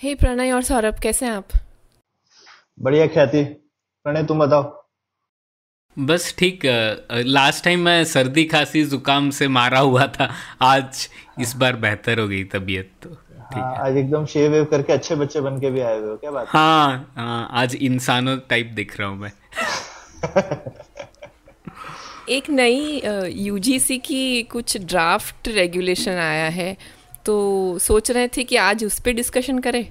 हे प्रणय और सौरभ कैसे हैं आप? बढ़िया ख्याति। प्रणय तुम बताओ। बस ठीक लास्ट टाइम मैं सर्दी खांसी जुकाम से मारा हुआ था आज इस बार बेहतर हो गई तबीयत तो ठीक हाँ, आज एकदम शेव वेव करके अच्छे बच्चे बन के भी आए हुए हो क्या बात हाँ? हाँ आज इंसानों टाइप दिख रहा हूँ मैं। एक नई यूजीसी की कुछ ड्राफ्ट रेगुलेशन आया है तो सोच रहे थे कि आज उस पर डिस्कशन करें।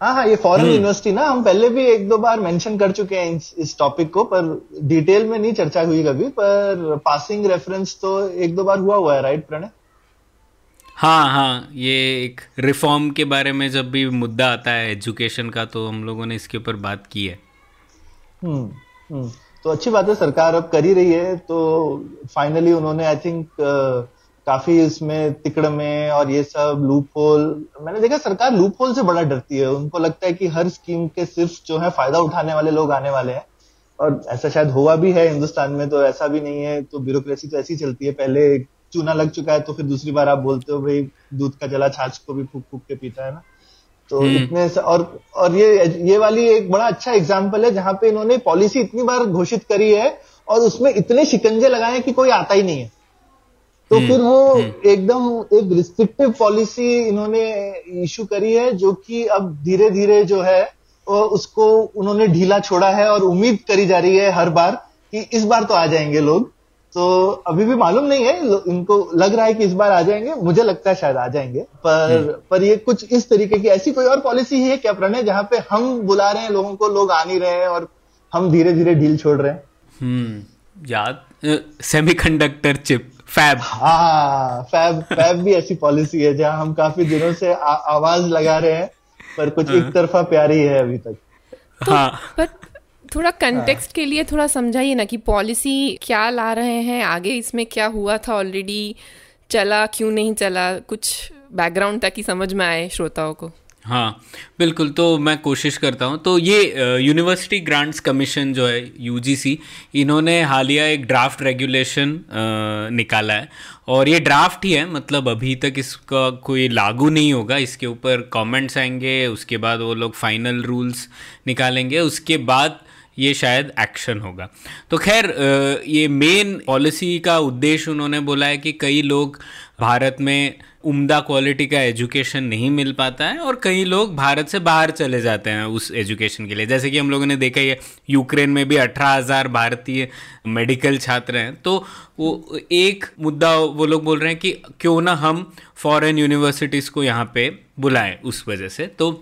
हाँ हाँ ये फॉरेन यूनिवर्सिटी ना हम पहले भी एक दो बार मेंशन कर चुके हैं इस, इस टॉपिक को पर डिटेल में नहीं चर्चा हुई कभी पर पासिंग रेफरेंस तो एक दो बार हुआ हुआ है राइट प्रणय? हाँ हाँ ये एक रिफॉर्म के बारे में जब भी मुद्दा आता है एजुकेशन का तो हम लोगों ने इसके ऊपर बात की है। हम्म हम्म। तो अच्छी बात है सरकार अब कर ही रही है तो फाइनली उन्होंने आई थिंक काफ़ी इसमें तिकड़ में और ये सब लूप होल मैंने देखा सरकार लूप होल से बड़ा डरती है। उनको लगता है कि हर स्कीम के सिर्फ़ जो है फ़ायदा उठाने वाले लोग आने वाले हैं। और ऐसा शायद हुआ भी है हिंदुस्तान में तो ऐसा भी नहीं है। तो ब्यूरोक्रेसी तो ऐसी चलती है। पहले चूना लग चुका है तो फिर दूसरी बार आप बोलते हो भाई दूध का जला छाछ को भी फूक फूक के पीता है ना? तो इतने और और ये ये वाली एक बड़ा अच्छा एग्ज़ाम्पल है जहाँ पे इन्होंने पॉलिसी इतनी बार घोषित करी है और उसमें इतने शिकंजे लगाए हैं कि कोई आता ही नहीं है। तो फिर वो एकदम एक रिस्ट्रिक्टिव पॉलिसी इन्होंने इशू करी है जो कि अब धीरे धीरे जो है उसको उन्होंने ढीला छोड़ा है और उम्मीद करी जा रही है हर बार कि इस बार तो आ जाएँगे लोग। तो अभी भी मालूम नहीं है इनको लग रहा है कि इस बार आ जाएँगे मुझे लगता है शायद आ जाएँगे। पर पर ये कुछ इस तरीके की ऐसी कोई और पॉलिसी ही है क्या प्रणय जहाँ पे हम बुला रहे हैं लोगों को लोग आ नहीं रहे हैं और हम धीरे धीरे ढील छोड़ रहे हैं? हम्म याद सेमीकंडक्टर चिप फैब हाँ फैब फैब भी ऐसी पॉलिसी है जहाँ हम काफ़ी दिनों से आ, आवाज़ लगा रहे हैं पर कुछ एक तरफा प्यारी है अभी तक। हाँ। पर थोड़ा कंटेक्स्ट के लिए थोड़ा समझाइए ना कि पॉलिसी क्या ला रहे हैं आगे इसमें क्या हुआ था ऑलरेडी चला क्यों नहीं चला कुछ बैकग्राउंड ताकि समझ में आए श्रोताओं को। हाँ बिल्कुल तो मैं कोशिश करता हूँ। तो ये यूनिवर्सिटी ग्रांट्स कमीशन जो है यूजीसी इन्होंने हालिया एक ड्राफ्ट रेगुलेशन निकाला है। और ये ड्राफ्ट ही है मतलब अभी तक इसका कोई लागू नहीं होगा। इसके ऊपर कमेंट्स आएँगे, उसके बाद वो लोग फाइनल रूल्स निकालेंगे। उसके बाद ये शायद एक्शन होगा। तो खैर ये मेन पॉलिसी का उद्देश्य उन्होंने बोला है कि कई लोग भारत में उम्दा क्वालिटी का एजुकेशन नहीं मिल पाता है और कई लोग भारत से बाहर चले जाते हैं उस एजुकेशन के लिए। जैसे कि हम लोगों ने देखा ही है यूक्रेन में भी अठारह हज़ार भारतीय मेडिकल छात्र हैं। तो वो एक मुद्दा वो लोग बोल रहे हैं कि क्यों ना हम फॉरेन यूनिवर्सिटीज़ को यहाँ पे बुलाएँ उस वजह से। तो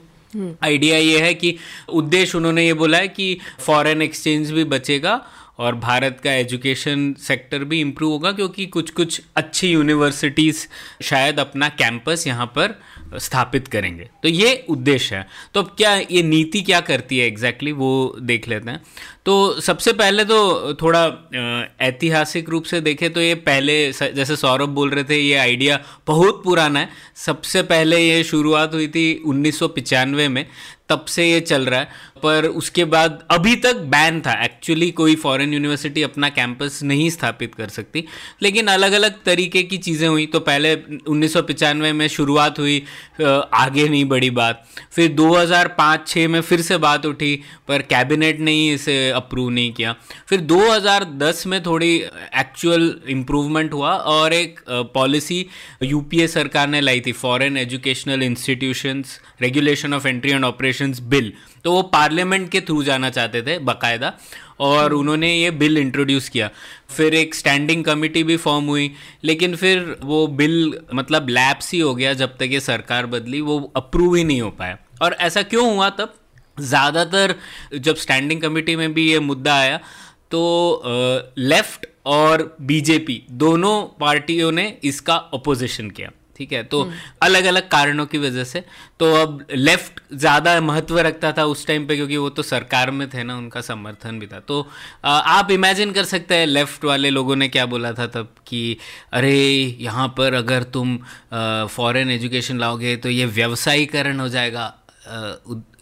आइडिया ये है कि उद्देश्य उन्होंने ये बोला है कि फॉरेन एक्सचेंज भी बचेगा और भारत का एजुकेशन सेक्टर भी इम्प्रूव होगा क्योंकि कुछ कुछ अच्छी यूनिवर्सिटीज़ शायद अपना कैंपस यहाँ पर स्थापित करेंगे। तो ये उद्देश्य है। तो अब क्या ये नीति क्या करती है एग्जैक्टली exactly वो देख लेते हैं। तो सबसे पहले तो थोड़ा ऐतिहासिक रूप से देखें तो ये पहले जैसे सौरभ बोल रहे थे, ये आइडिया बहुत पुराना है। सबसे पहले ये शुरुआत हुई थी 1995 में, तब से ये चल रहा है। पर उसके बाद अभी तक बैन था। एक्चुअली कोई फॉरेन यूनिवर्सिटी अपना कैंपस नहीं स्थापित कर सकती। लेकिन अलग अलग तरीके की चीज़ें हुई। तो पहले 1995 में शुरुआत हुई आगे नहीं बढ़ी बात। फिर 2005-6 में फिर से बात उठी, पर कैबिनेट ने ही इसे अप्रूव नहीं किया। फिर 2010 में थोड़ी एक्चुअल इम्प्रूवमेंट हुआ और एक पॉलिसी यूपीए सरकार ने लाई थी foreign educational institutions regulation of entry and operations bill तो वो पार्लियामेंट के थ्रू जाना चाहते थे, बाकायदा, और उन्होंने ये बिल इंट्रोड्यूस किया। फिर एक स्टैंडिंग कमेटी भी फॉर्म हुई, लेकिन फिर वो बिल मतलब लैप्स ही हो गया जब तक ये सरकार बदली, वो अप्रूव ही नहीं हो पाया। और ऐसा क्यों हुआ तब? ज़्यादातर जब स्टैंडिंग कमेटी में भी ये मुद्दा आया तो लेफ़्ट और बीजेपी दोनों पार्टियों ने इसका अपोजिशन किया ठीक है? तो अलग अलग कारणों की वजह से तो अब लेफ़्ट ज़्यादा महत्व रखता था उस टाइम पे क्योंकि वो तो सरकार में थे ना उनका समर्थन भी था। तो आप इमेजिन कर सकते हैं लेफ़्ट वाले लोगों ने क्या बोला था तब कि अरे यहाँ पर अगर तुम फॉरेन एजुकेशन लाओगे तो ये व्यवसायीकरण हो जाएगा।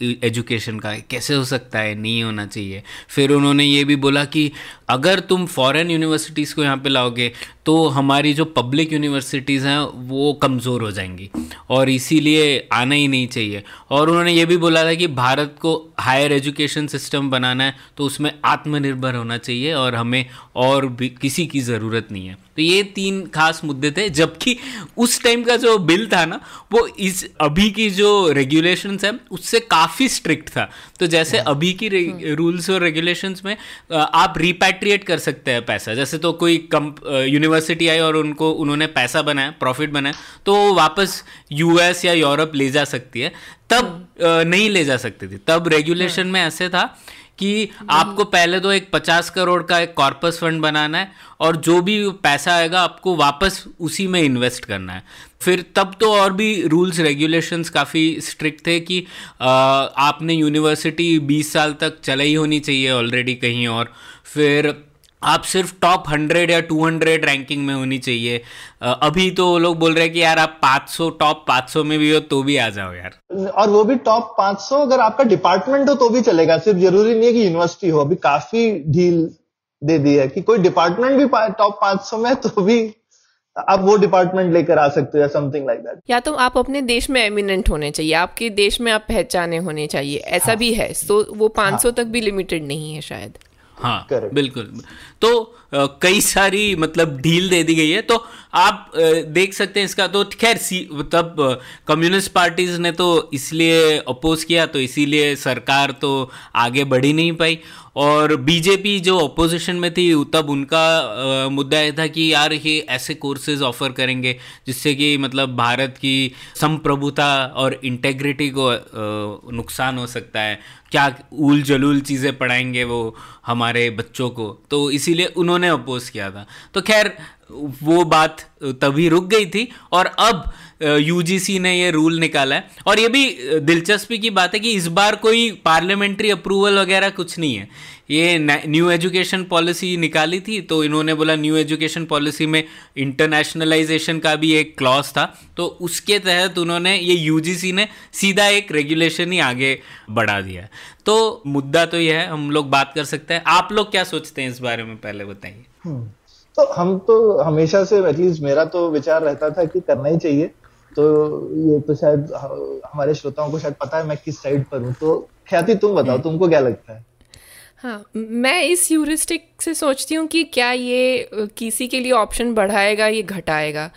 एजुकेशन का, कैसे हो सकता है, नहीं होना चाहिए। फिर उन्होंने ये भी बोला कि अगर तुम फॉरेन यूनिवर्सिटीज़ को यहाँ पे लाओगे तो हमारी जो पब्लिक यूनिवर्सिटीज़ हैं, वो कमज़ोर हो जाएँगी। और इसीलिए आना ही नहीं चाहिए। और उन्होंने ये भी बोला था कि भारत को हायर एजुकेशन सिस्टम बनाना है तो उसमें आत्मनिर्भर होना चाहिए और हमें और भी किसी की ज़रूरत नहीं है। तो ये तीन खास मुद्दे थे, जबकि उस टाइम का जो बिल था ना, वो इस अभी की जो रेगुलेशंस है, उससे काफ़ी स्ट्रिक्ट था। तो जैसे। अभी की रूल्स और रेगुलेशंस में आप रिपैट्रिएट कर सकते हैं पैसा। जैसे तो कोई कम यूनिवर्सिटी आई और उनको उन्होंने पैसा बनाया प्रॉफिट बनाया तो वापस यूएस या यूरोप ले जा सकती है। तब हाँ। नहीं ले जा सकती थी। तब रेगुलेशन हाँ। में ऐसे था कि आपको पहले तो एक पचास करोड़ का एक कॉर्पस फंड बनाना है और जो भी पैसा आएगा आपको वापस उसी में इन्वेस्ट करना है। फिर तब तो और भी रूल्स रेगुलेशंस काफ़ी स्ट्रिक्ट थे कि आ, आपने यूनिवर्सिटी 20 साल तक चलाई होनी चाहिए ऑलरेडी कहीं और। फिर आप सिर्फ़ टॉप हंड्रेड या टू हंड्रेड रैंकिंग में होनी चाहिए। अभी तो वो लोग बोल रहे हैं कि यार आप 500 टॉप 500 में भी हो तो भी आ जाओ यार। और वो भी टॉप 500 अगर आपका डिपार्टमेंट हो तो भी चलेगा। सिर्फ़ ज़रूरी नहीं है कि यूनिवर्सिटी हो। अभी काफ़ी ढील दे दी है कि कोई डिपार्टमेंट भी टॉप 500 में तो भी आप वो डिपार्टमेंट लेकर आ सकते हो या समथिंग लाइक दैट या तो आप अपने देश में एमिनेंट होने चाहिए आपके देश में आप पहचाने होने चाहिए ऐसा हाँ. भी है सो तो वो 500 हाँ. तक भी लिमिटेड नहीं है शायद हाँ Correct. बिल्कुल तो कई सारी मतलब ढील दे दी गई है। तो आप देख सकते हैं इसका। तो खैर तब कम्युनिस्ट पार्टीज़ ने तो इसलिए अपोज किया तो इसीलिए सरकार तो आगे बढ़ी नहीं पाई। और बीजेपी जो अपोजिशन में थी, तब उनका मुद्दा यह था कि यार, ये ऐसे कोर्सेज ऑफ़र करेंगे, जिससे कि मतलब भारत की संप्रभुता और इंटेग्रिटी को नुकसान हो सकता है। क्या उल जलूल चीज़ें पढ़ाएँगे वो हमारे बच्चों को? तो इसीलिए उन्होंने अपोज किया था। तो खैर वो बात तभी रुक गई थी और अब यूजीसी ने ये रूल निकाला है। और ये भी दिलचस्पी की बात है कि इस बार कोई पार्लियामेंट्री अप्रूवल वगैरह कुछ नहीं है। ये न्यू एजुकेशन पॉलिसी निकाली थी तो इन्होंने बोला न्यू एजुकेशन पॉलिसी में इंटरनेशनलाइजेशन का भी एक क्लॉज था। तो उसके तहत उन्होंने, ये यूजीसी ने सीधा एक रेगुलेशन ही आगे बढ़ा दिया तो मुद्दा तो यह है, हम लोग बात कर सकते हैं। आप लोग क्या सोचते हैं इस बारे में, पहले बताइए। हम्म। तो हम तो हमेशा से एटलीस्ट मेरा तो विचार रहता था कि करना ही चाहिए तो ये तो शायद हमारे श्रोताओं को शायद पता है मैं किस साइड पर हूँ तो ख्याति तुम बताओ हम्म। तुमको क्या लगता है हाँ मैं इस यूरिस्टिक से सोचती हूँ कि क्या ये किसी के लिए ऑप्शन बढ़ाएगा ये घटाएगा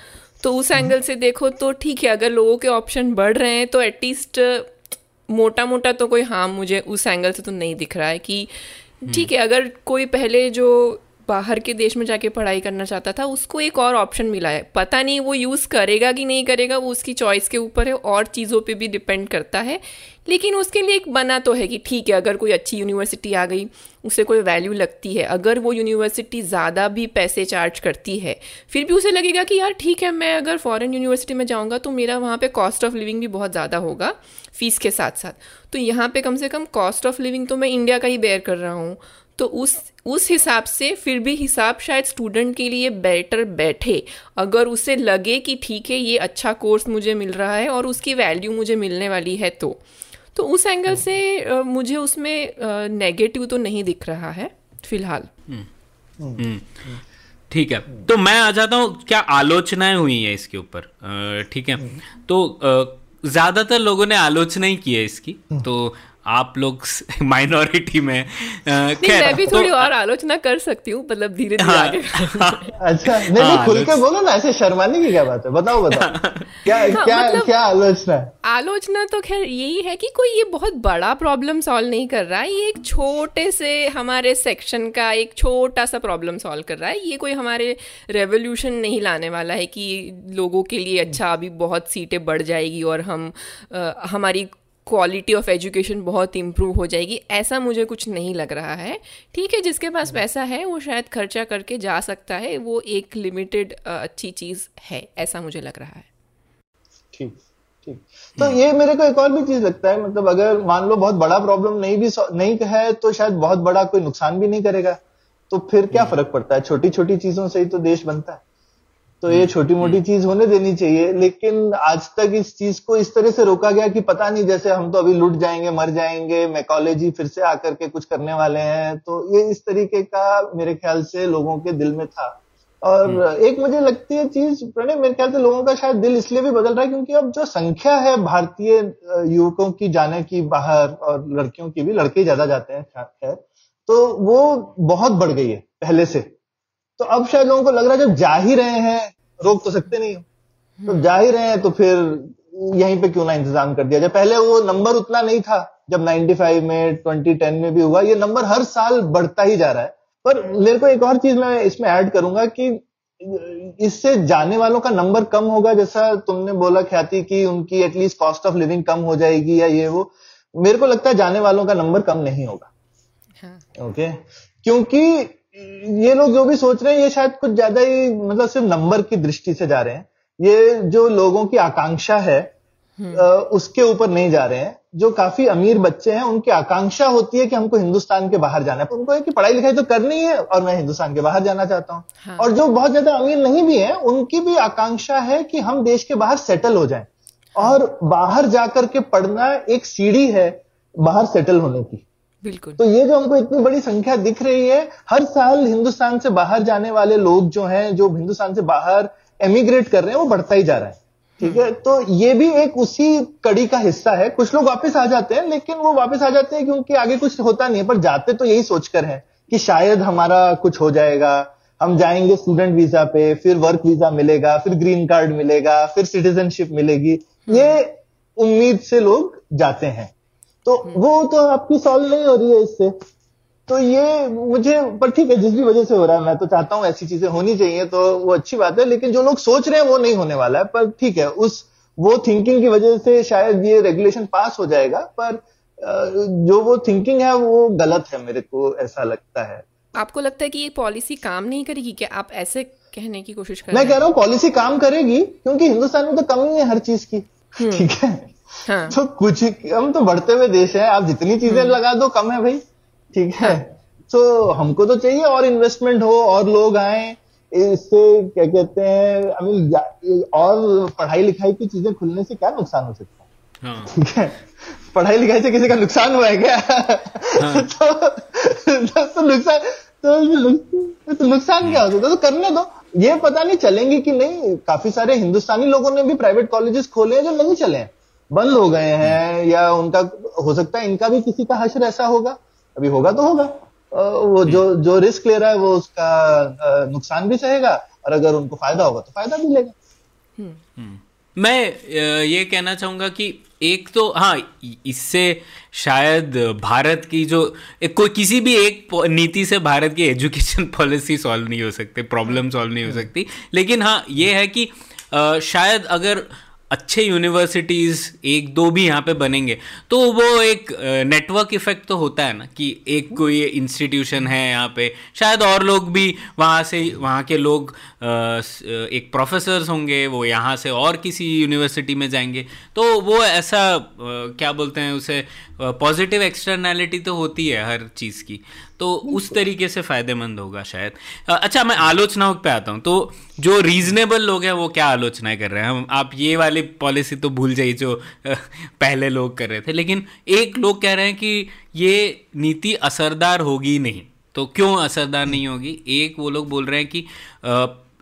तो उस एंगल हम्म। से देखो तो ठीक है अगर लोगों के ऑप्शन बढ़ रहे हैं तो एटलीस्ट मोटा मोटा तो कोई हाँ मुझे उस एंगल से तो नहीं दिख रहा है कि हम्म। ठीक है अगर कोई पहले जो बाहर के देश में जाके पढ़ाई करना चाहता था, उसको एक और ऑप्शन मिला है। पता नहीं वो यूज़ करेगा कि नहीं करेगा, वो उसकी चॉइस के ऊपर है और चीज़ों पे भी डिपेंड करता है। लेकिन उसके लिए एक बना तो है कि ठीक है, अगर कोई अच्छी यूनिवर्सिटी आ गई, उसे कोई वैल्यू लगती है। अगर वो यूनिवर्सिटी ज़्यादा भी पैसे चार्ज करती है, फिर भी उसे लगेगा कि यार ठीक है, मैं अगर फॉरेन यूनिवर्सिटी में जाऊँगा तो मेरा वहाँ पे कॉस्ट ऑफ़ लिविंग भी बहुत ज़्यादा होगा फ़ीस के साथ साथ तो यहाँ पे कम से कम कॉस्ट ऑफ़ लिविंग तो मैं इंडिया का ही बेयर कर रहा हूँ। तो उस उस हिसाब से फिर भी हिसाब शायद स्टूडेंट के लिए बेटर बैठे। अगर उसे लगे कि ठीक है ये अच्छा कोर्स मुझे मिल रहा है और उसकी वैल्यू मुझे मिलने वाली है तो। तो उस एंगल से मुझे उसमें नेगेटिव तो नहीं दिख रहा है फ़िलहाल। हम्म, हम्म, ठीक है। तो मैं आ जाता हूँ क्या आलोचनाएँ हुई है इसके ऊपर? ठीक है। तो ज़्यादातर लोगों ने आलोचना ही की है इसकी। तो आप लोग माइनॉरिटी में खैर मैं भी थोड़ी तो, और आलोचना कर सकती हूँ मतलब धीरे धीरे हाँ, आगे। अच्छा नहीं हाँ, खुल के बोलो ना ऐसे शर्माने की क्या बात है? बताओ बताओ। क्या हाँ, क्या मतलब, क्या आलोचना आलोचना तो खैर यही है कि कोई ये बहुत बड़ा प्रॉब्लम सॉल्व नहीं कर रहा है ये एक छोटे से हमारे सेक्शन का एक छोटा सा प्रॉब्लम सॉल्व कर रहा है। ये कोई हमारे रेवोल्यूशन नहीं लाने वाला है कि लोगों के लिए अच्छा अभी बहुत सीटें बढ़ जाएगी और हम आ, हमारी क्वालिटी ऑफ़ एजुकेशन बहुत इम्प्रूव हो जाएगी। ऐसा मुझे कुछ नहीं लग रहा है। ठीक है जिसके पास पैसा है वो शायद खर्चा करके जा सकता है। वो एक लिमिटेड अच्छी चीज़ है ऐसा मुझे लग रहा है। ठीक ठीक। तो ये मेरे को एक और भी चीज़ लगता है मतलब अगर मान लो बहुत बड़ा प्रॉब्लम नहीं भी नहीं है तो शायद बहुत बड़ा कोई नुकसान भी नहीं करेगा। तो फिर क्या हम्म। फ़र्क पड़ता है? छोटी छोटी चीज़ों से ही तो देश बनता है। तो ये हम्म। छोटी मोटी हम्म। चीज़ होने देनी चाहिए लेकिन आज तक इस चीज़ को इस तरह से रोका गया कि पता नहीं जैसे हम तो अभी लुट जाएँगे मर जाएँगे मैकोलॉजी फिर से आकर के कुछ करने वाले हैं तो ये इस तरीके का मेरे ख्याल से लोगों के दिल में था और हम्म। एक मुझे लगती है चीज़ प्रणय मेरे ख्याल से लोगों का शायद दिल इसलिए भी बदल रहा है क्योंकि अब जो संख्या है भारतीय युवकों की जाने की बाहर और लड़कियों की भी लड़के ज़्यादा जाते हैं तो वो बहुत बढ़ गई है पहले से तो अब शायद लोगों को लग रहा है जब जा ही रहे हैं रोक तो सकते नहीं हो। तो जा ही रहे हैं तो फिर यहीं पे क्यों ना इंतज़ाम कर दिया जाए? पहले वो नंबर उतना नहीं था जब 95 में 2010 में भी हुआ। ये नंबर हर साल बढ़ता ही जा रहा है। पर मेरे को एक और चीज़ मैं इसमें ऐड करूँगा कि इससे जाने वालों का नंबर कम होगा जैसा तुमने बोला ख्याति कि उनकी at least cost of living कम हो जाएगी या ये वो। मेरे को लगता है जाने वालों का नंबर कम नहीं होगा। हाँ. ओके क्योंकि ये लोग जो भी सोच रहे हैं ये शायद कुछ ज़्यादा ही मतलब सिर्फ़ नंबर की दृष्टि से जा रहे हैं। ये जो लोगों की आकांक्षा है हम्म। उसके ऊपर नहीं जा रहे हैं। जो काफ़ी अमीर बच्चे हैं उनकी आकांक्षा होती है कि हमको हिंदुस्तान के बाहर जाना है। उनको है कि पढ़ाई लिखाई तो करनी है और मैं हिंदुस्तान के बाहर जाना चाहता हूँ। हाँ। और जो बहुत ज़्यादा अमीर नहीं भी है उनकी भी आकांक्षा है कि हम देश के बाहर सेटल हो जाए। और बाहर जाकर के पढ़ना एक सीढ़ी है बाहर सेटल होने की। बिल्कुल। तो ये जो हमको इतनी बड़ी संख्या दिख रही है, हर साल हिंदुस्तान से बाहर जाने वाले लोग जो हैं, जो हिंदुस्तान से बाहर एमिग्रेट कर रहे हैं, वो बढ़ता ही जा रहा है। ठीक है? तो ये भी एक उसी कड़ी का हिस्सा है। कुछ लोग वापस आ जाते हैं, लेकिन वो वापस आ जाते हैं क्योंकि आगे कुछ होता नहीं है, पर जाते तो यही सोचकर है कि शायद हमारा कुछ हो जाएगा। हम जाएँगे स्टूडेंट वीज़ा पे, फिर वर्क वीज़ा मिलेगा, फिर ग्रीन कार्ड मिलेगा, फिर सिटीजनशिप मिलेगी। ये उम्मीद से लोग जाते हैं। तो वो तो आपकी सॉल्व नहीं हो रही है इससे। तो ये मुझे पर ठीक है जिस भी वजह से हो रहा है मैं तो चाहता हूँ ऐसी चीज़ें होनी चाहिए तो वो अच्छी बात है लेकिन जो लोग सोच रहे हैं वो नहीं होने वाला है पर ठीक है उस वो थिंकिंग की वजह से शायद ये रेगुलेशन पास हो जाएगा पर जो वो थिंकिंग है वो गलत है मेरे को ऐसा लगता है। आपको लगता है कि ये पॉलिसी काम नहीं करेगी? क्या आप ऐसे कहने की कोशिश कर मैं कह रहा हूँ पॉलिसी काम करेगी क्योंकि हिंदुस्तान में तो कमी है हर चीज़ की। हम्म। ठीक है? हाँ। तो कुछ हम तो बढ़ते हुए देश है आप जितनी चीज़ें हम्म। लगा दो कम है भाई ठीक है? तो हमको तो चाहिए और इन्वेस्टमेंट हो और लोग आए इससे क्या कहते हैं आई मीन और पढ़ाई लिखाई की चीज़ें खुलने से क्या नुकसान हो सकता है? हाँ। ठीक है? पढ़ाई लिखाई से किसी का नुकसान हुआ है क्या? हाँ। तो, तो नुकसान तो, तो नुकसान क्या हो सकता है? तो करने दो। ये पता नहीं चलेंगे कि नहीं। काफ़ी सारे हिंदुस्तानी लोगों ने भी प्राइवेट कॉलेजेस खोले हैं जो नहीं चले हैं। बंद हो गए हैं या उनका हो सकता है इनका भी किसी का हशर ऐसा होगा अभी होगा तो होगा वो जो जो रिस्क ले रहा है वो उसका नुकसान भी सहेगा और अगर उनको फ़ायदा होगा तो फ़ायदा भी लेगा हम्म। हम्म। मैं ये कहना चाहूँगा कि एक तो हाँ इससे शायद भारत की जो कोई किसी भी एक नीति से भारत की एजुकेशन पॉलिसी सॉल्व नहीं हो सकती प्रॉब्लम सॉल्व नहीं हो हम्म। सकती लेकिन हाँ ये है कि शायद अगर अच्छे यूनिवर्सिटीज़ एक दो भी यहाँ पे बनेंगे। तो वो एक नेटवर्क इफ़ेक्ट तो होता है ना कि एक कोई इंस्टीट्यूशन है यहाँ पे। शायद और लोग भी वहाँ से, वहाँ के लोग एक प्रोफेसर्स होंगे, वो यहाँ से और किसी यूनिवर्सिटी में जाएँगे। तो वो ऐसा क्या बोलते हैं उसे पॉजिटिव एक्सटर्नैलिटी तो होती है हर चीज़ की। तो उस तरीके से फ़ायदेमंद होगा शायद। अच्छा मैं आलोचनाओं पे आता हूँ। तो जो रीजनेबल लोग हैं वो क्या आलोचनाएँ कर रहे हैं? हम आप ये वाली पॉलिसी तो भूल जाइए जो पहले लोग कर रहे थे। लेकिन एक लोग कह रहे हैं कि ये नीति असरदार होगी नहीं। तो क्यों असरदार नहीं होगी? एक वो लोग बोल रहे हैं कि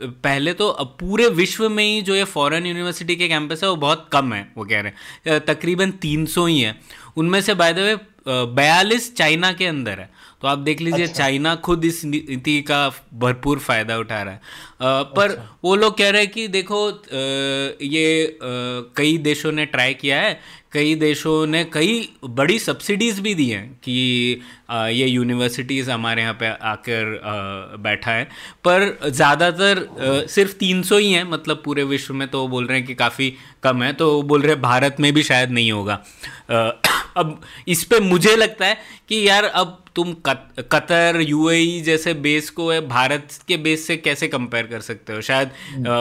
पहले तो पूरे विश्व में ही जो ये फॉरेन यूनिवर्सिटी के कैंपस है वो बहुत कम है वो कह रहे हैं तकरीबन 300 ही है उनमें से बाय द वे बयालीस चाइना के अंदर है तो आप देख लीजिए अच्छा। चाइना खुद इस नीति का भरपूर फ़ायदा उठा रहा है आ, पर अच्छा। वो लोग कह रहे हैं कि देखो आ, ये आ, कई देशों ने ट्राई किया है कई देशों ने कई बड़ी सब्सिडीज़ भी दी हैं कि ये यूनिवर्सिटीज़ हमारे यहाँ पे आकर बैठा है। पर ज़्यादातर सिर्फ़ 300 ही हैं मतलब पूरे विश्व में तो बोल रहे हैं कि काफ़ी कम है तो बोल रहे भारत में भी शायद नहीं होगा। अब इस पर मुझे लगता है कि यार अब तुम कत, कतर यूएई जैसे बेस को भारत के बेस से कैसे कंपेयर कर सकते हो? शायद आ,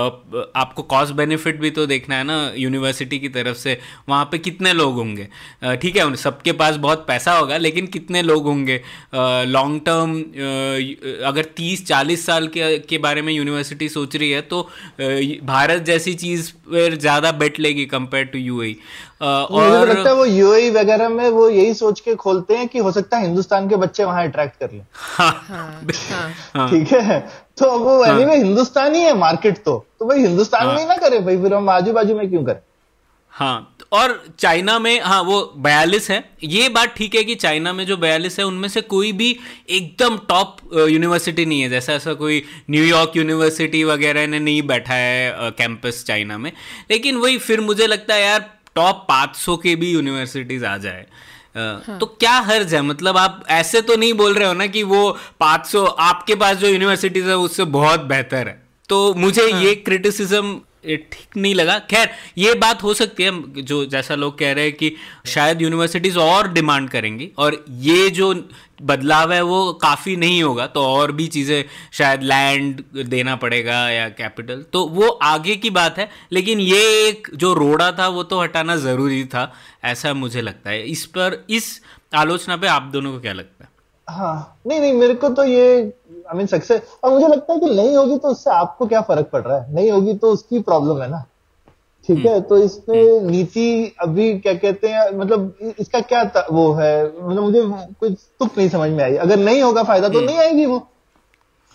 आपको कॉस्ट बेनिफिट भी तो देखना है ना यूनिवर्सिटी की तरफ़ से वहाँ पे कितने लोग होंगे? ठीक है सबके पास बहुत पैसा होगा लेकिन कितने लोग होंगे? लॉन्ग टर्म अगर तीस चालीस साल के के बारे में यूनिवर्सिटी सोच रही है तो भारत जैसी चीज़ पर ज़्यादा बेट लेगी कंपेयर टू यू और मुझे लगता है वो यूएई वगैरह में वो यही सोच के खोलते हैं कि हो सकता है हिंदुस्तान के बच्चे वहाँ अट्रैक्ट कर लें। हाँ, हाँ, हाँ, ठीक है? तो वो हाँ, एनीवे हिंदुस्तान ही है मार्केट तो। तो भाई हिंदुस्तान में ही ना करे भाई फिर हम आजू बाजू में क्यों करें? हाँ और चाइना में हाँ वो बयालीस है। ये बात ठीक है कि चाइना में जो बयालीस है उनमें से कोई भी एकदम टॉप यूनिवर्सिटी नहीं है। जैसा ऐसा कोई न्यूयॉर्क यूनिवर्सिटी वगैरह ने नहीं बैठा है कैंपस चाइना में। लेकिन वही फिर मुझे लगता है यार टॉप पाँच सौ के भी यूनिवर्सिटीज आ जाए। हाँ. तो क्या हर्ज है? मतलब आप ऐसे तो नहीं बोल रहे हो ना कि वो 500 आपके पास जो यूनिवर्सिटीज है उससे बहुत बेहतर है। तो मुझे हाँ. ये क्रिटिसिज्म ठीक नहीं लगा। खैर, ये बात हो सकती है, जो जैसा लोग कह रहे हैं कि शायद यूनिवर्सिटीज और डिमांड करेंगी, और ये जो बदलाव है वो काफ़ी नहीं होगा तो और भी चीज़ें शायद लैंड देना पड़ेगा या कैपिटल तो वो आगे की बात है, लेकिन ये एक जो रोड़ा था, वो तो हटाना ज़रूरी था, ऐसा मुझे लगता है। इस पर, इस आलोचना पे आप दोनों को क्या लगता है? हाँ नहीं नहीं, मेरे को तो ये आई मीन सक्सेस और मुझे लगता है कि नहीं होगी तो उससे आपको क्या फ़र्क पड़ रहा है नहीं होगी तो उसकी प्रॉब्लम है ना ठीक है हम्म। तो इसमें हम्म। नीति अभी क्या कहते हैं मतलब इसका क्या वो है मतलब मुझे कुछ तुक नहीं समझ में आई अगर नहीं होगा फ़ायदा तो हम्म। नहीं आएगी वो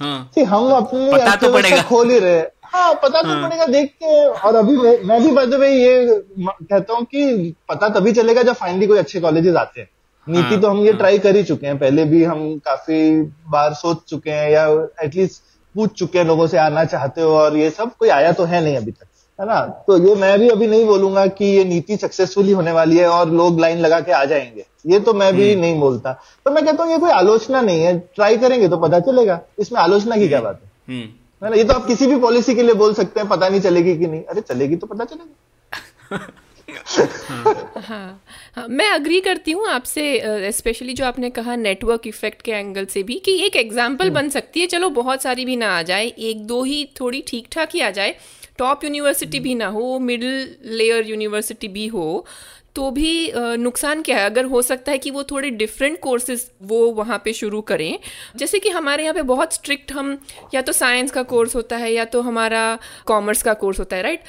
हाँ। हम अपने पता तो पड़ेगा खोल ही रहे हाँ पता तो हाँ। पड़ेगा देख के और अभी मैं भी बदे भाई ये कहता हूँ कि पता तभी चलेगा जब फाइनली कोई अच्छे कॉलेजेस आते हैं नीति हाँ, तो हम ये हाँ. ट्राई कर ही चुके हैं। पहले भी हम काफ़ी बार सोच चुके हैं या एटलीस्ट पूछ चुके हैं लोगों से आना चाहते हो और ये सब कोई आया तो है नहीं अभी तक है ना? तो ये मैं भी अभी नहीं बोलूँगा कि ये नीति सक्सेसफुली होने वाली है और लोग लाइन लगा के आ जाएँगे। ये तो मैं भी हम्म। नहीं बोलता। तो मैं कहता हूँ ये कोई आलोचना नहीं है। ट्राई करेंगे तो पता चलेगा। इसमें आलोचना की क्या बात है? हम्म। है ना? ये तो आप किसी भी पॉलिसी के लिए बोल सकते हैं पता नहीं चलेगी कि नहीं। अरे चलेगी तो पता चलेगा। हाँ, हाँ मैं अग्री करती हूँ आपसे स्पेशली जो आपने कहा नेटवर्क इफ़ेक्ट के एंगल से भी कि एक एग्ज़ाम्पल हम्म। बन सकती है चलो बहुत सारी भी ना आ जाए एक दो ही थोड़ी ठीक ठाक ही आ जाए टॉप यूनिवर्सिटी भी ना हो मिडिल लेयर यूनिवर्सिटी भी हो तो भी नुकसान क्या है? अगर हो सकता है कि वो थोड़े डिफरेंट कोर्सेज वो वहाँ पे शुरू करें। जैसे कि हमारे यहाँ पे बहुत स्ट्रिक्ट हम या तो साइंस का कोर्स होता है या तो हमारा कॉमर्स का कोर्स होता है राइट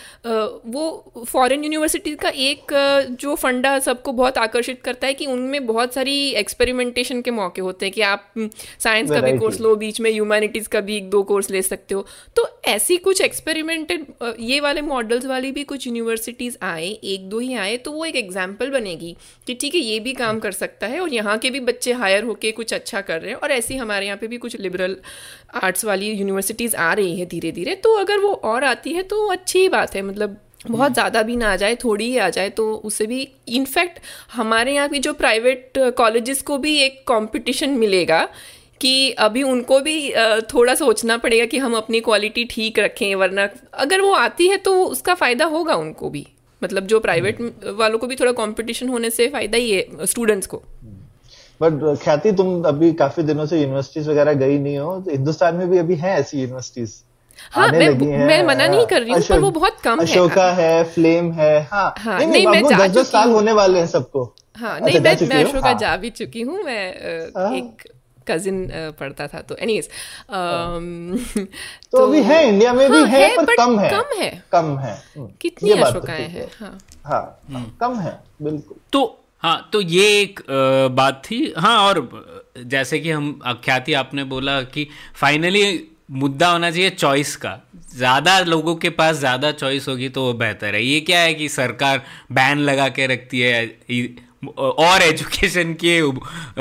वो फॉरेन यूनिवर्सिटी का एक जो फंडा सबको बहुत आकर्षित करता है कि उनमें बहुत सारी एक्सपेरिमेंटेशन के मौके होते हैं कि आप साइंस का भी कोर्स लो बीच में ह्यूमैनिटीज़ का भी एक दो कोर्स ले सकते हो। तो ऐसी कुछ एक्सपेरिमेंटेड ये वाले मॉडल्स वाली भी कुछ यूनिवर्सिटीज़ आए एक दो ही आए तो वो एक एग्ज़ाम्पल बनेगी कि ठीक है, ये भी काम कर सकता है और यहाँ के भी बच्चे हायर होके कुछ अच्छा कर रहे हैं और ऐसी हमारे यहाँ पे भी कुछ लिबरल आर्ट्स वाली यूनिवर्सिटीज़ आ रही है धीरे धीरे तो अगर वो और आती है तो अच्छी बात है मतलब बहुत ज़्यादा भी ना आ जाए, थोड़ी ही आ जाए तो उसे भी इनफैक्ट हमारे यहाँ भी जो प्राइवेट कॉलेजेस को भी एक कंपटीशन मिलेगा कि अभी उनको भी थोड़ा सोचना पड़ेगा कि हम अपनी क्वालिटी ठीक रखें, वरना अगर वो आती है तो उसका फ़ायदा होगा उनको भी। मतलब जो प्राइवेट हम्म। वालों को भी थोड़ा कंपटीशन होने से फ़ायदा ही है स्टूडेंट्स को। बट ख्याति तुम अभी काफ़ी दिनों से यूनिवर्सिटीज वगैरह गई नहीं हो तो हिंदुस्तान में भी अभी है ऐसी यूनिवर्सिटीज हाँ मैं मैं मना नहीं कर रही हूँ पर वो बहुत कम अशोका है है फ्लेम है हाँ, हाँ नहीं, नहीं, नहीं मैं दस दस साल होने वाले हैं सबको। हाँ नहीं मैं मैं अशोका हाँ। जा भी चुकी हूँ मैं हाँ। एक कजिन पढ़ता था तो एनीज तो, तो अभी है इंडिया में भी हाँ, है, पर कम है। कम है। कम है। हम्म, कितनी तो अशोकाएँ हैं? हाँ। हाँ। हम्म। कम है बिल्कुल। तो हाँ तो ये एक बात थी। हाँ और जैसे कि हम ख्याति आपने बोला कि फाइनली मुद्दा होना चाहिए चॉइस का। ज़्यादा लोगों के पास ज़्यादा चॉइस होगी तो वो बेहतर है। ये क्या है कि सरकार बैन लगा के रखती है और एजुकेशन के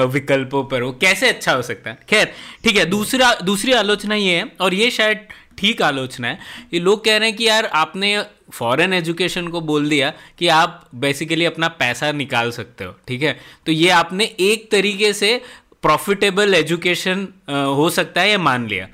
विकल्पों पर वो कैसे अच्छा हो सकता है? खैर, ठीक है, दूसरा, दूसरी आलोचना ये है, और ये शायद ठीक आलोचना है ये लोग कह रहे हैं कि यार, आपने फॉरेन एजुकेशन को बोल दिया कि आप बेसिकली अपना पैसा निकाल सकते हो, ठीक है? तो ये आपने एक तरीके से प्रॉफिटेबल एजुकेशन हो सकता है ये मान लिया।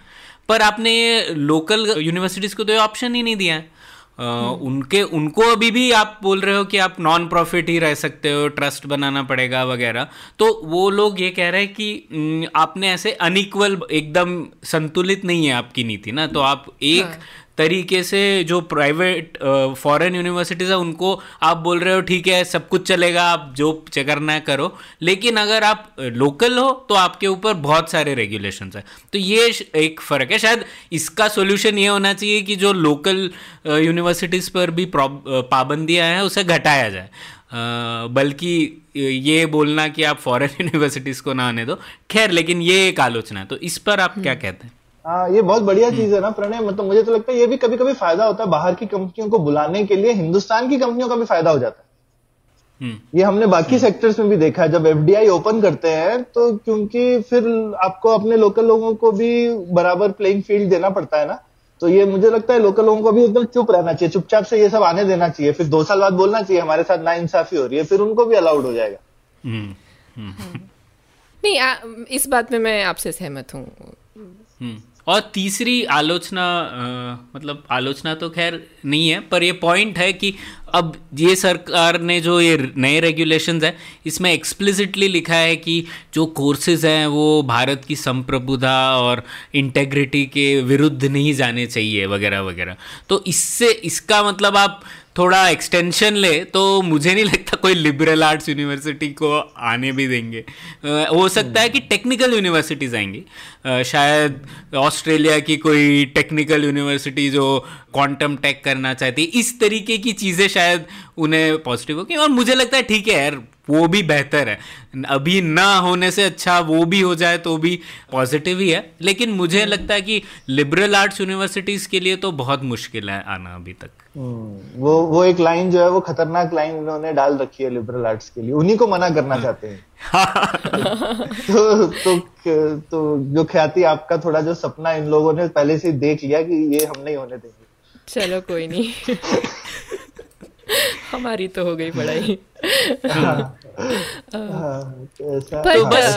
पर आपने लोकल यूनिवर्सिटीज़ को तो ये ऑप्शन ही नहीं दिया है। उनके, उनको अभी भी आप बोल रहे हो कि आप नॉन प्रॉफिट ही रह सकते हो ट्रस्ट बनाना पड़ेगा वगैरह तो वो लोग ये कह रहे हैं कि आपने ऐसे अनइक्वल एकदम संतुलित नहीं है आपकी नीति ना तो आप एक हाँ. तरीके से जो प्राइवेट फॉरेन यूनिवर्सिटीज़ है उनको आप बोल रहे हो ठीक है सब कुछ चलेगा आप जो करना है करो। लेकिन अगर आप लोकल हो तो आपके ऊपर बहुत सारे रेगुलेशंस है। तो ये एक फ़र्क है। शायद इसका सोल्यूशन ये होना चाहिए कि जो लोकल यूनिवर्सिटीज़ पर भी पाबंदियाँ हैं उसे घटाया जाए। बल्कि ये बोलना कि आप फॉरेन यूनिवर्सिटीज़ को ना आने दो। खैर लेकिन ये एक आलोचना है। तो इस पर आप क्या कहते हैं? हाँ ये बहुत बढ़िया चीज़ है ना प्रणय। मतलब मुझे तो लगता है ये भी कभी कभी फ़ायदा होता है बाहर की कंपनियों को बुलाने के लिए। हिंदुस्तान की कंपनियों का भी फ़ायदा हो जाता है। हम्म। ये हमने बाकी सेक्टर्स में भी देखा है। जब एफडीआई ओपन करते हैं तो क्योंकि फिर आपको अपने लोकल लोगों को भी बराबर प्लेइंग फ़ील्ड देना पड़ता है ना। तो ये मुझे लगता है लोकल लोगों को भी एकदम चुप रहना चाहिए। चुपचाप से ये सब आने देना चाहिए। फिर दो साल बाद बोलना चाहिए हमारे साथ ना इंसाफी हो रही है। फिर उनको भी अलाउड हो जाएगा। हम्म, हम्म। नहीं आ, इस बात में मैं आपसे सहमत हूँ। और तीसरी आलोचना आ, मतलब आलोचना तो खैर नहीं है पर ये पॉइंट है कि अब ये सरकार ने जो ये नए रेगुलेशंस है इसमें एक्सप्लिसिटली लिखा है कि जो कोर्सेज हैं वो भारत की संप्रभुता और इंटेग्रिटी के विरुद्ध नहीं जाने चाहिए वगैरह वगैरह। तो इससे इसका मतलब आप थोड़ा एक्सटेंशन ले तो मुझे नहीं लगता कोई लिबरल आर्ट्स यूनिवर्सिटी को आने भी देंगे। हो सकता है कि टेक्निकल यूनिवर्सिटीज़ आएँगी। शायद ऑस्ट्रेलिया की कोई टेक्निकल यूनिवर्सिटी जो क्वांटम टेक करना चाहती है इस तरीके की चीज़ें शायद उन्हें पॉजिटिव होगी। और मुझे लगता है ठीक है यार वो भी बेहतर है। अभी ना होने से अच्छा वो भी हो जाए तो भी पॉजिटिव ही है। लेकिन मुझे लगता है कि लिबरल आर्ट्स यूनिवर्सिटीज़ के लिए तो बहुत मुश्किल है आना अभी तक। हम्म, वो वो एक लाइन जो है वो खतरनाक लाइन उन्होंने डाल रखी है लिबरल आर्ट्स के लिए। उन्हीं को मना करना चाहते हैं। तो तो तो जो ख्याति आपका थोड़ा जो सपना इन लोगों ने पहले से देख लिया कि ये हम नहीं होने देंगे। चलो कोई नहीं। हमारी तो हो गई पढ़ाई। हाँ, हाँ, तो, तो बस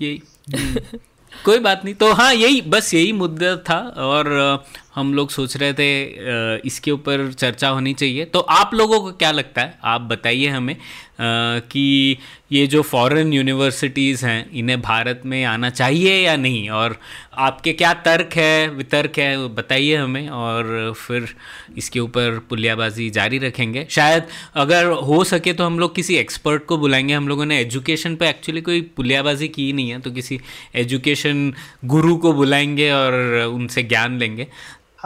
यही हम्म। कोई बात नहीं। तो हाँ यही बस यही मुद्दा था और हम लोग सोच रहे थे इसके ऊपर चर्चा होनी चाहिए। तो आप लोगों को क्या लगता है? आप बताइए हमें कि ये जो फॉरेन यूनिवर्सिटीज़ हैं, इन्हें भारत में आना चाहिए या नहीं? और आपके क्या तर्क है, वितर्क है बताइए हमें, और फिर इसके ऊपर पुलियाबाजी जारी रखेंगे। शायद अगर हो सके तो हम लोग किसी एक्सपर्ट को बुलाएँगे। हम लोगों ने एजुकेशन पे एक्चुअली कोई पुलियाबाजी की नहीं है तो किसी एजुकेशन गुरु को बुलाएँगे और उनसे ज्ञान लेंगे।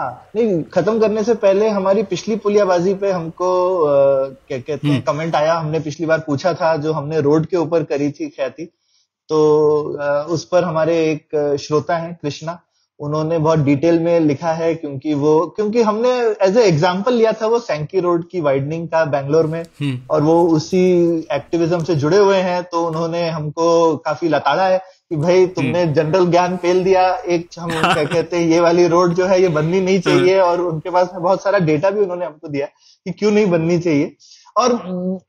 हाँ नहीं खत्म करने से पहले हमारी पिछली पुलियाबाजी पे हमको क्या कहते हैं कमेंट हम्म। आया। हमने पिछली बार पूछा था जो हमने रोड के ऊपर करी थी ख्याति। तो आ, उस पर हमारे एक श्रोता हैं कृष्णा। उन्होंने बहुत डिटेल में लिखा है क्योंकि वो क्योंकि हमने एज ए एग्जांपल लिया था वो सैंकी रोड की वाइडनिंग का बैंगलोर में। हम्म। और वो उसी एक्टिविज्म से जुड़े हुए हैं तो उन्होंने हमको काफ़ी लताड़ा है। कि भाई तुमने जनरल हम्म। ज्ञान फेल दिया एक हम क्या कहते हैं ये वाली रोड जो है ये बननी नहीं चाहिए हम्म। और उनके पास बहुत सारा डेटा भी उन्होंने हमको दिया कि क्यों नहीं बननी चाहिए और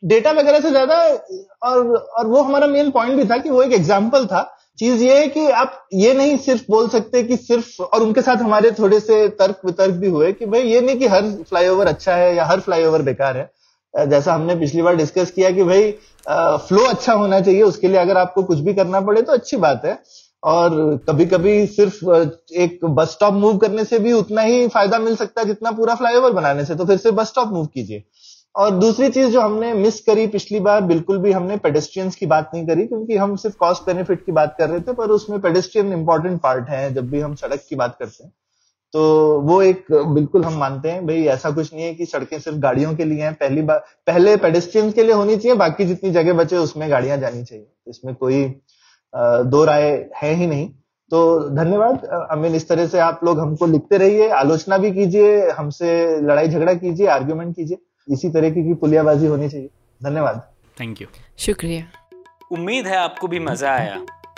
डेटा वगैरह से ज़्यादा और और वो हमारा मेन पॉइंट भी था कि वो एक एग्ज़ाम्पल था चीज़ ये है कि आप ये नहीं सिर्फ़ बोल सकते कि सिर्फ़ और उनके साथ हमारे थोड़े से तर्क वितर्क भी हुए कि भाई ये नहीं कि हर फ्लाईओवर अच्छा है या हर फ्लाईओवर बेकार है जैसा हमने पिछली बार डिस्कस किया कि भाई फ्लो अच्छा होना चाहिए, उसके लिए अगर आपको कुछ भी करना पड़े तो अच्छी बात है। और कभी कभी सिर्फ़ एक बस स्टॉप मूव करने से भी उतना ही फ़ायदा मिल सकता है जितना पूरा फ्लाईओवर बनाने से तो फिर से बस स्टॉप मूव कीजिए। और दूसरी चीज़ जो हमने मिस करी पिछली बार, बिल्कुल भी हमने पेडेस्ट्रियंस की बात नहीं करी, क्योंकि हम सिर्फ़ कॉस्ट बेनिफिट की बात कर रहे थे, पर उसमें पेडेस्ट्रियन इंपॉर्टेंट पार्ट है, जब भी हम सड़क की बात करते हैं। तो वो एक बिल्कुल हम मानते हैं भाई ऐसा कुछ नहीं है कि सड़कें सिर्फ़ गाड़ियों के लिए हैं पहली बार पहले पेडेस्ट्रियंस के लिए होनी चाहिए बाकी जितनी जगह बचे उसमें गाड़ियाँ जानी चाहिए। इसमें कोई दो राय है ही नहीं। तो धन्यवाद। आई मीन इस तरह से आप लोग हमको लिखते रहिए आलोचना भी कीजिए हमसे लड़ाई झगड़ा कीजिए आर्ग्यूमेंट कीजिए इसी तरीके की पुलियाबाजी होनी चाहिए। धन्यवाद। थैंक यू शुक्रिया। उम्मीद है आपको भी मज़ा आया।